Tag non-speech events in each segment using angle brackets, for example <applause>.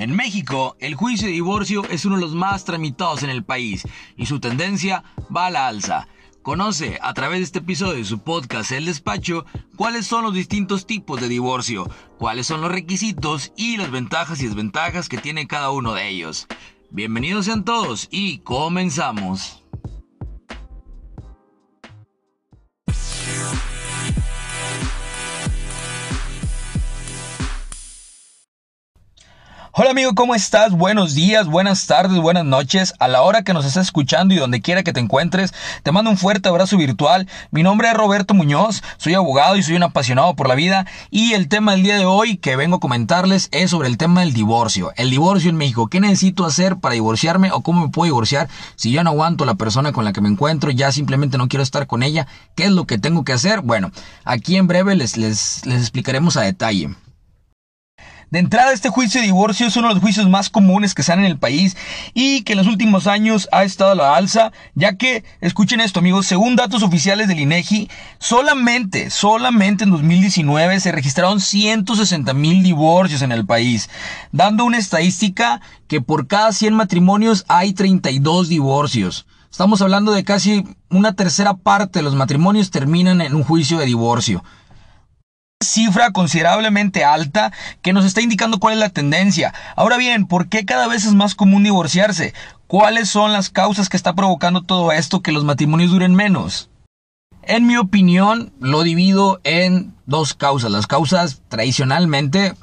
En México, el juicio de divorcio es uno de los más tramitados en el país y su tendencia va a la alza. Conoce a través de este episodio de su podcast El Despacho cuáles son los distintos tipos de divorcio, cuáles son los requisitos y las ventajas y desventajas que tiene cada uno de ellos. Bienvenidos sean todos y comenzamos. Hola amigo, ¿cómo estás? Buenos días, buenas tardes, buenas noches. A la hora que nos estés escuchando y donde quiera que te encuentres, te mando un fuerte abrazo virtual. Mi nombre es Roberto Muñoz, soy abogado y soy un apasionado por la vida. Y el tema del día de hoy que vengo a comentarles es sobre el tema del divorcio. El divorcio en México. ¿Qué necesito hacer para divorciarme o cómo me puedo divorciar si yo no aguanto la persona con la que me encuentro, ya simplemente no quiero estar con ella? ¿Qué es lo que tengo que hacer? Bueno, aquí en breve les, les, les explicaremos a detalle. De entrada, este juicio de divorcio es uno de los juicios más comunes que dan en el país y que en los últimos años ha estado a la alza, ya que, escuchen esto amigos, según datos oficiales del INEGI, solamente, solamente en 2019 se registraron 160 mil divorcios en el país, dando una estadística que por cada 100 matrimonios hay 32 divorcios. Estamos hablando de casi una tercera parte de los matrimonios terminan en un juicio de divorcio cifra considerablemente alta que nos está indicando cuál es la tendencia. Ahora bien, ¿por qué cada vez es más común divorciarse? ¿Cuáles son las causas que está provocando todo esto que los matrimonios duren menos? En mi opinión, lo divido en dos causas. Las causas tradicionalmente,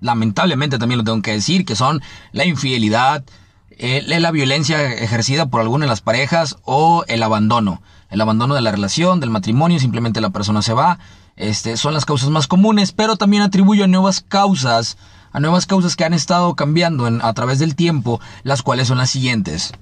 lamentablemente también lo tengo que decir, que son la infidelidad, eh, la violencia ejercida por alguna de las parejas o el abandono. El abandono de la relación, del matrimonio, simplemente la persona se va este, son las causas más comunes, pero también atribuyo a nuevas causas, a nuevas causas que han estado cambiando a través del tiempo, las cuales son las siguientes.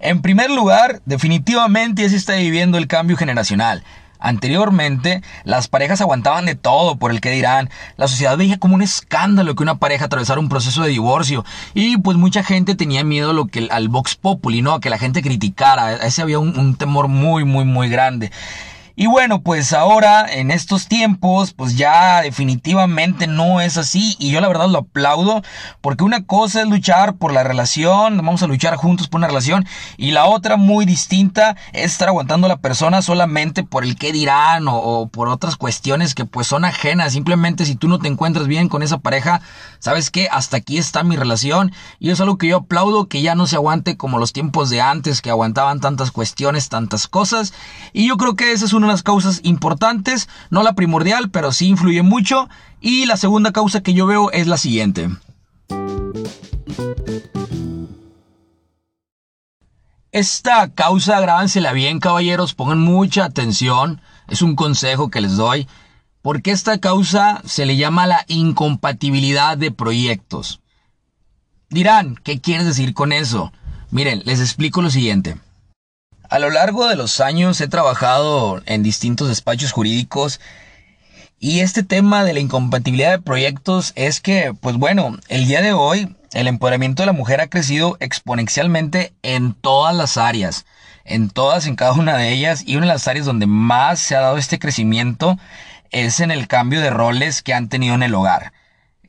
En primer lugar, definitivamente ya se está viviendo el cambio generacional. Anteriormente, las parejas aguantaban de todo por el que dirán. La sociedad veía como un escándalo que una pareja atravesara un proceso de divorcio. Y pues mucha gente tenía miedo a lo que al Vox Populi, ¿no? A que la gente criticara. ese había un temor muy, muy, muy grande. Y bueno, pues ahora en estos tiempos, pues ya definitivamente no es así. Y yo la verdad lo aplaudo porque una cosa es luchar por la relación, vamos a luchar juntos por una relación y la otra muy distinta es estar aguantando a la persona solamente por el qué dirán o, por otras cuestiones que pues son ajenas. Simplemente si tú no te encuentras bien con esa pareja, sabes que hasta aquí está mi relación. Y es algo que yo aplaudo que ya no se aguante como los tiempos de antes que aguantaban tantas cuestiones, tantas cosas. Y yo creo que esa es una las causas importantes, no la primordial, pero sí influye mucho. Y la segunda causa que yo veo es la siguiente. Esta causa, grábansela bien, caballeros, pongan mucha atención. Es un consejo que les doy. Porque esta causa se le llama la incompatibilidad de proyectos. Dirán, ¿qué quieres decir con eso? Miren, les explico lo siguiente. A lo largo de los años he trabajado en distintos despachos jurídicos y este tema de la incompatibilidad de proyectos es que, pues bueno, el día de hoy el empoderamiento de la mujer ha crecido exponencialmente en todas las áreas, en todas, en cada una de ellas y una de las áreas donde más se ha dado este crecimiento es en el cambio de roles que han tenido en el hogar.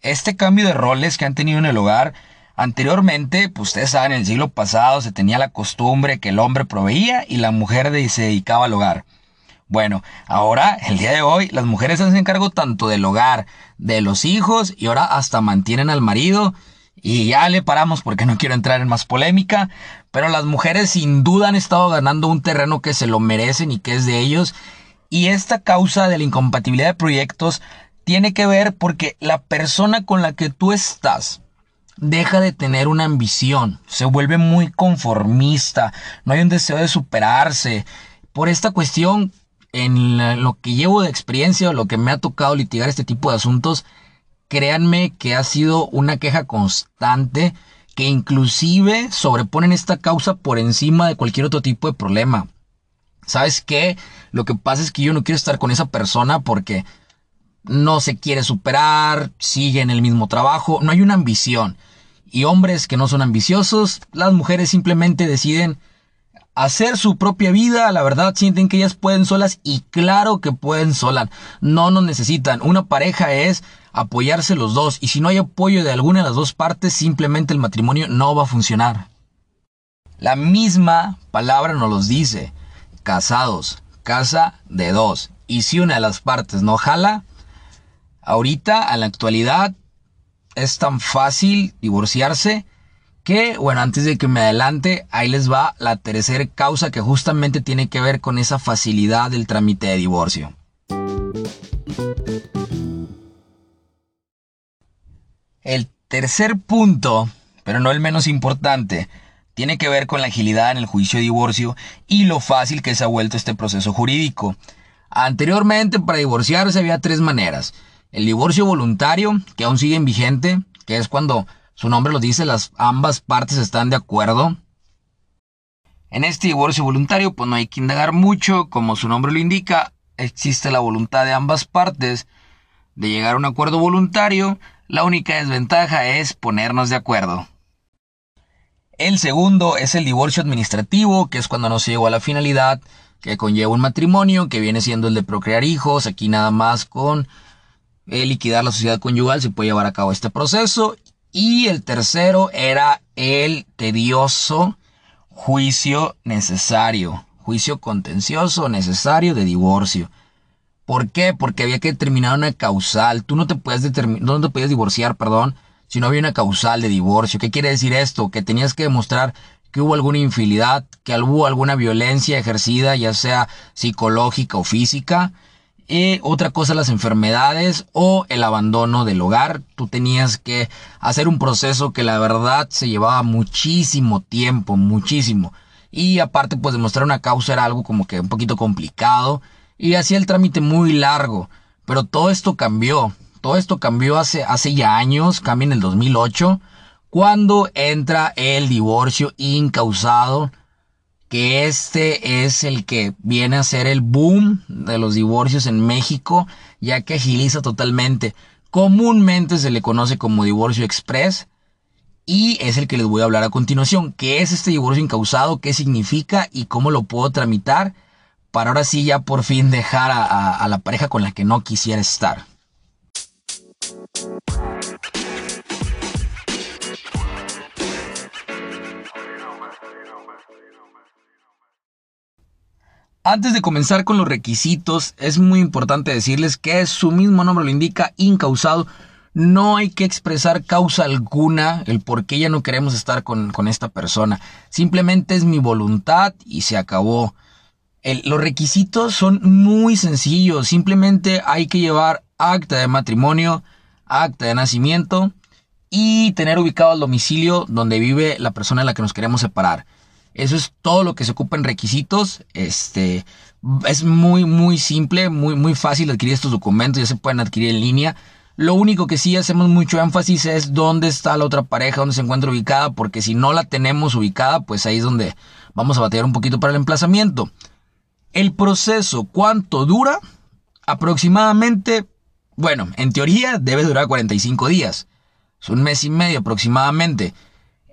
Este cambio de roles que han tenido en el hogar Anteriormente, pues ustedes saben, en el siglo pasado se tenía la costumbre que el hombre proveía y la mujer se dedicaba al hogar. Bueno, ahora, el día de hoy, las mujeres se hacen cargo tanto del hogar, de los hijos y ahora hasta mantienen al marido. Y ya le paramos porque no quiero entrar en más polémica, pero las mujeres sin duda han estado ganando un terreno que se lo merecen y que es de ellos. Y esta causa de la incompatibilidad de proyectos tiene que ver porque la persona con la que tú estás, deja de tener una ambición, se vuelve muy conformista, no hay un deseo de superarse. Por esta cuestión, en lo que llevo de experiencia o lo que me ha tocado litigar este tipo de asuntos, créanme que ha sido una queja constante que inclusive sobreponen esta causa por encima de cualquier otro tipo de problema. ¿Sabes qué? Lo que pasa es que yo no quiero estar con esa persona porque no se quiere superar, sigue en el mismo trabajo, no hay una ambición. Y hombres que no son ambiciosos, las mujeres simplemente deciden hacer su propia vida, la verdad sienten que ellas pueden solas y claro que pueden solas, no nos necesitan. Una pareja es apoyarse los dos y si no hay apoyo de alguna de las dos partes, simplemente el matrimonio no va a funcionar. La misma palabra nos los dice, casados, casa de dos. Y si una de las partes no jala, ahorita, en la actualidad, es tan fácil divorciarse que, bueno, antes de que me adelante, ahí les va la tercera causa que justamente tiene que ver con esa facilidad del trámite de divorcio. El tercer punto, pero no el menos importante, tiene que ver con la agilidad en el juicio de divorcio y lo fácil que se ha vuelto este proceso jurídico. Anteriormente, para divorciarse había tres maneras. El divorcio voluntario, que aún sigue vigente, que es cuando su nombre lo dice, las ambas partes están de acuerdo. En este divorcio voluntario, pues no hay que indagar mucho, como su nombre lo indica, existe la voluntad de ambas partes de llegar a un acuerdo voluntario, la única desventaja es ponernos de acuerdo. El segundo es el divorcio administrativo, que es cuando no se llegó a la finalidad que conlleva un matrimonio, que viene siendo el de procrear hijos, aquí nada más con liquidar la sociedad conyugal se puede llevar a cabo este proceso y el tercero era el tedioso juicio necesario, juicio contencioso necesario de divorcio. ¿Por qué? Porque había que determinar una causal. Tú no te puedes determinar, no te podías divorciar, perdón, si no había una causal de divorcio. ¿Qué quiere decir esto? Que tenías que demostrar que hubo alguna infidelidad, que hubo alguna violencia ejercida, ya sea psicológica o física, y otra cosa, las enfermedades o el abandono del hogar. Tú tenías que hacer un proceso que la verdad se llevaba muchísimo tiempo, muchísimo. Y aparte, pues demostrar una causa era algo como que un poquito complicado y hacía el trámite muy largo. Pero todo esto cambió. Todo esto cambió hace, hace ya años, cambia en el 2008, cuando entra el divorcio incausado que este es el que viene a ser el boom de los divorcios en México, ya que agiliza totalmente. Comúnmente se le conoce como divorcio express y es el que les voy a hablar a continuación. ¿Qué es este divorcio incausado? ¿Qué significa? ¿Y cómo lo puedo tramitar? Para ahora sí ya por fin dejar a, a la pareja con la que no quisiera estar. Antes de comenzar con los requisitos, es muy importante decirles que su mismo nombre lo indica, incausado. No hay que expresar causa alguna, el por qué ya no queremos estar con, esta persona. Simplemente es mi voluntad y se acabó. los requisitos son muy sencillos. Simplemente hay que llevar acta de matrimonio, acta de nacimiento y tener ubicado el domicilio donde vive la persona en la que nos queremos separar. Eso es todo lo que se ocupa en requisitos. Este es muy, muy simple, muy, muy fácil adquirir estos documentos, ya se pueden adquirir en línea. Lo único que sí hacemos mucho énfasis es dónde está la otra pareja, dónde se encuentra ubicada, porque si no la tenemos ubicada, pues ahí es donde vamos a batear un poquito para el emplazamiento. El proceso, ¿cuánto dura? Aproximadamente, bueno, en teoría debe durar 45 días. Es un mes y medio aproximadamente.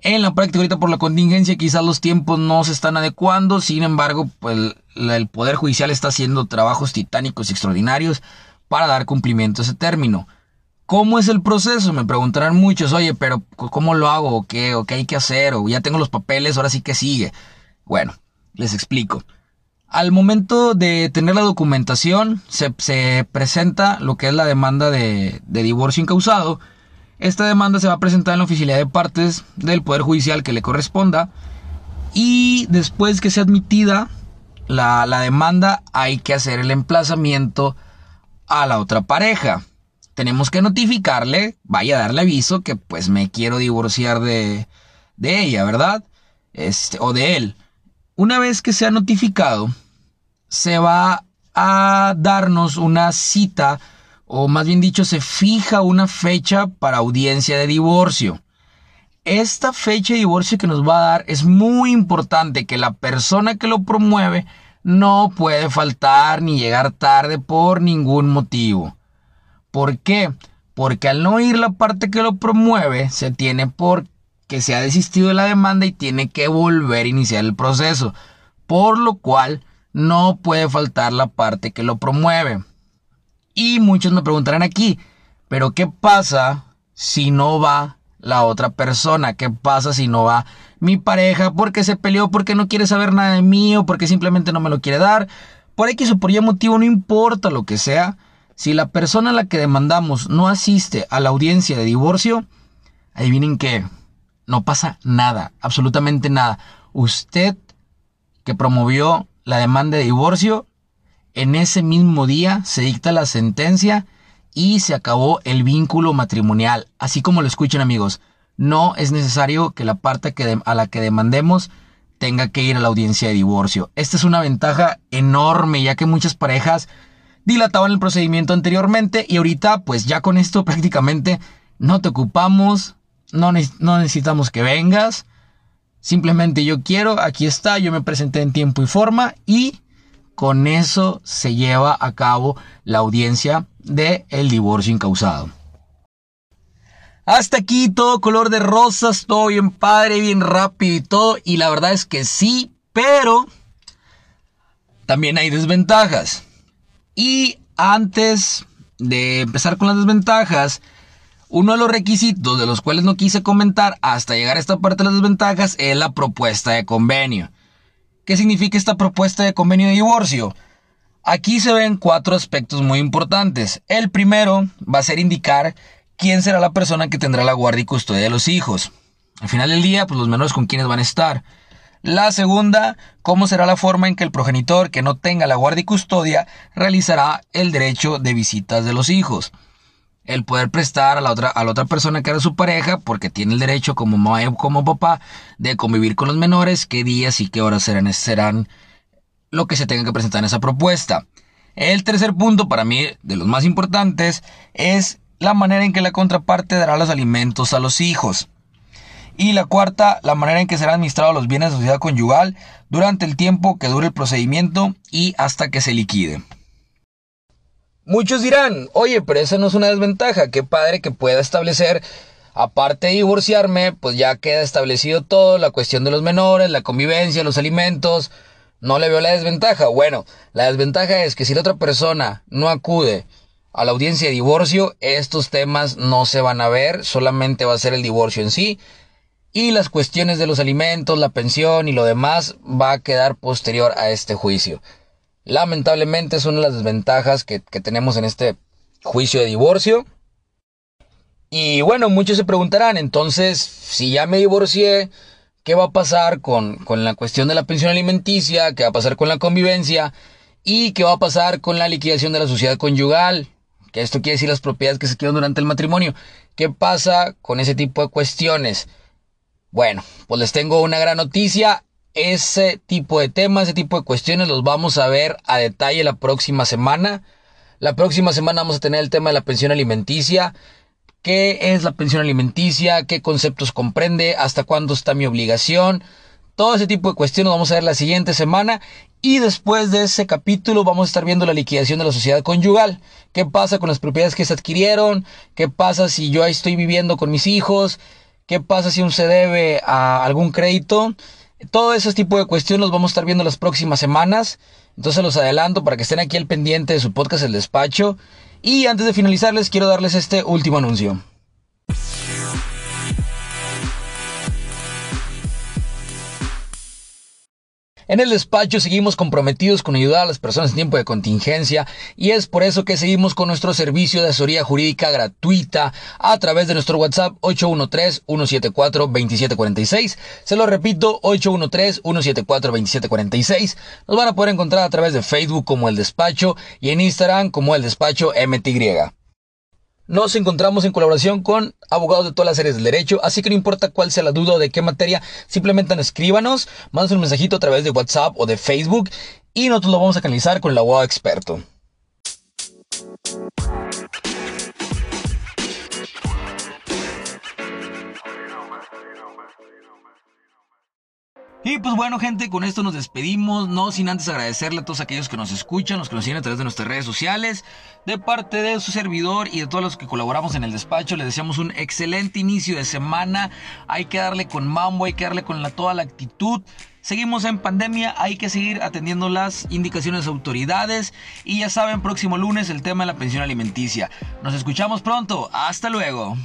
En la práctica ahorita por la contingencia quizás los tiempos no se están adecuando, sin embargo, pues el Poder Judicial está haciendo trabajos titánicos y extraordinarios para dar cumplimiento a ese término. ¿Cómo es el proceso? Me preguntarán muchos, oye, pero ¿cómo lo hago? ¿O qué, ¿O qué hay que hacer? ¿O ya tengo los papeles? ¿Ahora sí que sigue? Bueno, les explico. Al momento de tener la documentación, se, se presenta lo que es la demanda de, de divorcio incausado, esta demanda se va a presentar en la oficialidad de partes del Poder Judicial que le corresponda y después que sea admitida la, demanda hay que hacer el emplazamiento a la otra pareja. Tenemos que notificarle, vaya a darle aviso que pues me quiero divorciar de, de ella, ¿verdad? Este, o de él. Una vez que sea notificado, se va a darnos una cita o más bien dicho, se fija una fecha para audiencia de divorcio. Esta fecha de divorcio que nos va a dar es muy importante que la persona que lo promueve no puede faltar ni llegar tarde por ningún motivo. ¿Por qué? Porque al no ir la parte que lo promueve, se tiene por que se ha desistido de la demanda y tiene que volver a iniciar el proceso. por lo cual no puede faltar la parte que lo promueve. Y muchos me preguntarán aquí, pero ¿qué pasa si no va la otra persona? ¿Qué pasa si no va mi pareja porque se peleó, porque no quiere saber nada de mí o porque simplemente no me lo quiere dar? Por X o por Y motivo, no importa lo que sea, si la persona a la que demandamos no asiste a la audiencia de divorcio, adivinen qué, no pasa nada, absolutamente nada. Usted que promovió la demanda de divorcio, en ese mismo día se dicta la sentencia y se acabó el vínculo matrimonial. Así como lo escuchan amigos, no es necesario que la parte a la que demandemos tenga que ir a la audiencia de divorcio. Esta es una ventaja enorme ya que muchas parejas dilataban el procedimiento anteriormente y ahorita pues ya con esto <laughs> prácticamente no te ocupamos, no necesitamos que vengas, simplemente yo quiero, aquí está, yo me presenté en tiempo y forma y con eso se lleva a cabo la audiencia de divorcio incausado. Hasta aquí todo color de rosas, todo bien padre, bien rápido y todo. Y la verdad es que sí, pero también hay desventajas. Y antes de empezar con las desventajas, uno de los requisitos de los cuales no quise comentar hasta llegar a esta parte de las desventajas es la propuesta de convenio. ¿Qué significa esta propuesta de convenio de divorcio? Aquí se ven cuatro aspectos muy importantes. El primero va a ser indicar quién será la persona que tendrá la guardia y custodia de los hijos. Al final del día, pues los menores con quienes van a estar. La segunda, cómo será la forma en que el progenitor que no tenga la guardia y custodia realizará el derecho de visitas de los hijos. El poder prestar a la otra, a la otra persona que era su pareja, porque tiene el derecho como mamá como papá de convivir con los menores, qué días y qué horas serán, serán lo que se tenga que presentar en esa propuesta. El tercer punto, para mí, de los más importantes, es la manera en que la contraparte dará los alimentos a los hijos. Y la cuarta, la manera en que serán administrados los bienes de sociedad conyugal durante el tiempo que dure el procedimiento y hasta que se liquide. Muchos dirán, oye, pero esa no es una desventaja, qué padre que pueda establecer, aparte de divorciarme, pues ya queda establecido todo, la cuestión de los menores, la convivencia, los alimentos, no le veo la desventaja. Bueno, la desventaja es que si la otra persona no acude a la audiencia de divorcio, estos temas no se van a ver, solamente va a ser el divorcio en sí. Y las cuestiones de los alimentos, la pensión y lo demás va a quedar posterior a este juicio. Lamentablemente es una de las desventajas que, tenemos en este juicio de divorcio. Y bueno, muchos se preguntarán, entonces, si ya me divorcié, ¿qué va a pasar con, con la cuestión de la pensión alimenticia? ¿Qué va a pasar con la convivencia? ¿Y qué va a pasar con la liquidación de la sociedad conyugal? que esto quiere decir las propiedades que se quedan durante el matrimonio. ¿Qué pasa con ese tipo de cuestiones? Bueno, pues les tengo una gran noticia. Ese tipo de temas, ese tipo de cuestiones los vamos a ver a detalle la próxima semana. La próxima semana vamos a tener el tema de la pensión alimenticia. ¿Qué es la pensión alimenticia? ¿Qué conceptos comprende? ¿Hasta cuándo está mi obligación? Todo ese tipo de cuestiones vamos a ver la siguiente semana y después de ese capítulo vamos a estar viendo la liquidación de la sociedad conyugal. ¿Qué pasa con las propiedades que se adquirieron? ¿Qué pasa si yo estoy viviendo con mis hijos? ¿Qué pasa si un se debe a algún crédito? Todo ese tipo de cuestiones los vamos a estar viendo las próximas semanas. Entonces los adelanto para que estén aquí al pendiente de su podcast El Despacho. Y antes de finalizar les quiero darles este último anuncio. En el despacho seguimos comprometidos con ayudar a las personas en tiempo de contingencia y es por eso que seguimos con nuestro servicio de asesoría jurídica gratuita a través de nuestro WhatsApp 813-174-2746. Se lo repito, 813-174-2746. Nos van a poder encontrar a través de Facebook como El Despacho y en Instagram como El Despacho MTY. Nos encontramos en colaboración con abogados de todas las áreas del derecho, así que no importa cuál sea la duda o de qué materia, simplemente escríbanos, mandas un mensajito a través de WhatsApp o de Facebook y nosotros lo vamos a canalizar con el abogado experto. Y pues bueno, gente, con esto nos despedimos, no sin antes agradecerle a todos aquellos que nos escuchan, los que nos siguen a través de nuestras redes sociales, de parte de su servidor y de todos los que colaboramos en el despacho. Les deseamos un excelente inicio de semana. Hay que darle con mambo, hay que darle con la, toda la actitud. Seguimos en pandemia, hay que seguir atendiendo las indicaciones de autoridades. Y ya saben, próximo lunes el tema de la pensión alimenticia. Nos escuchamos pronto. Hasta luego.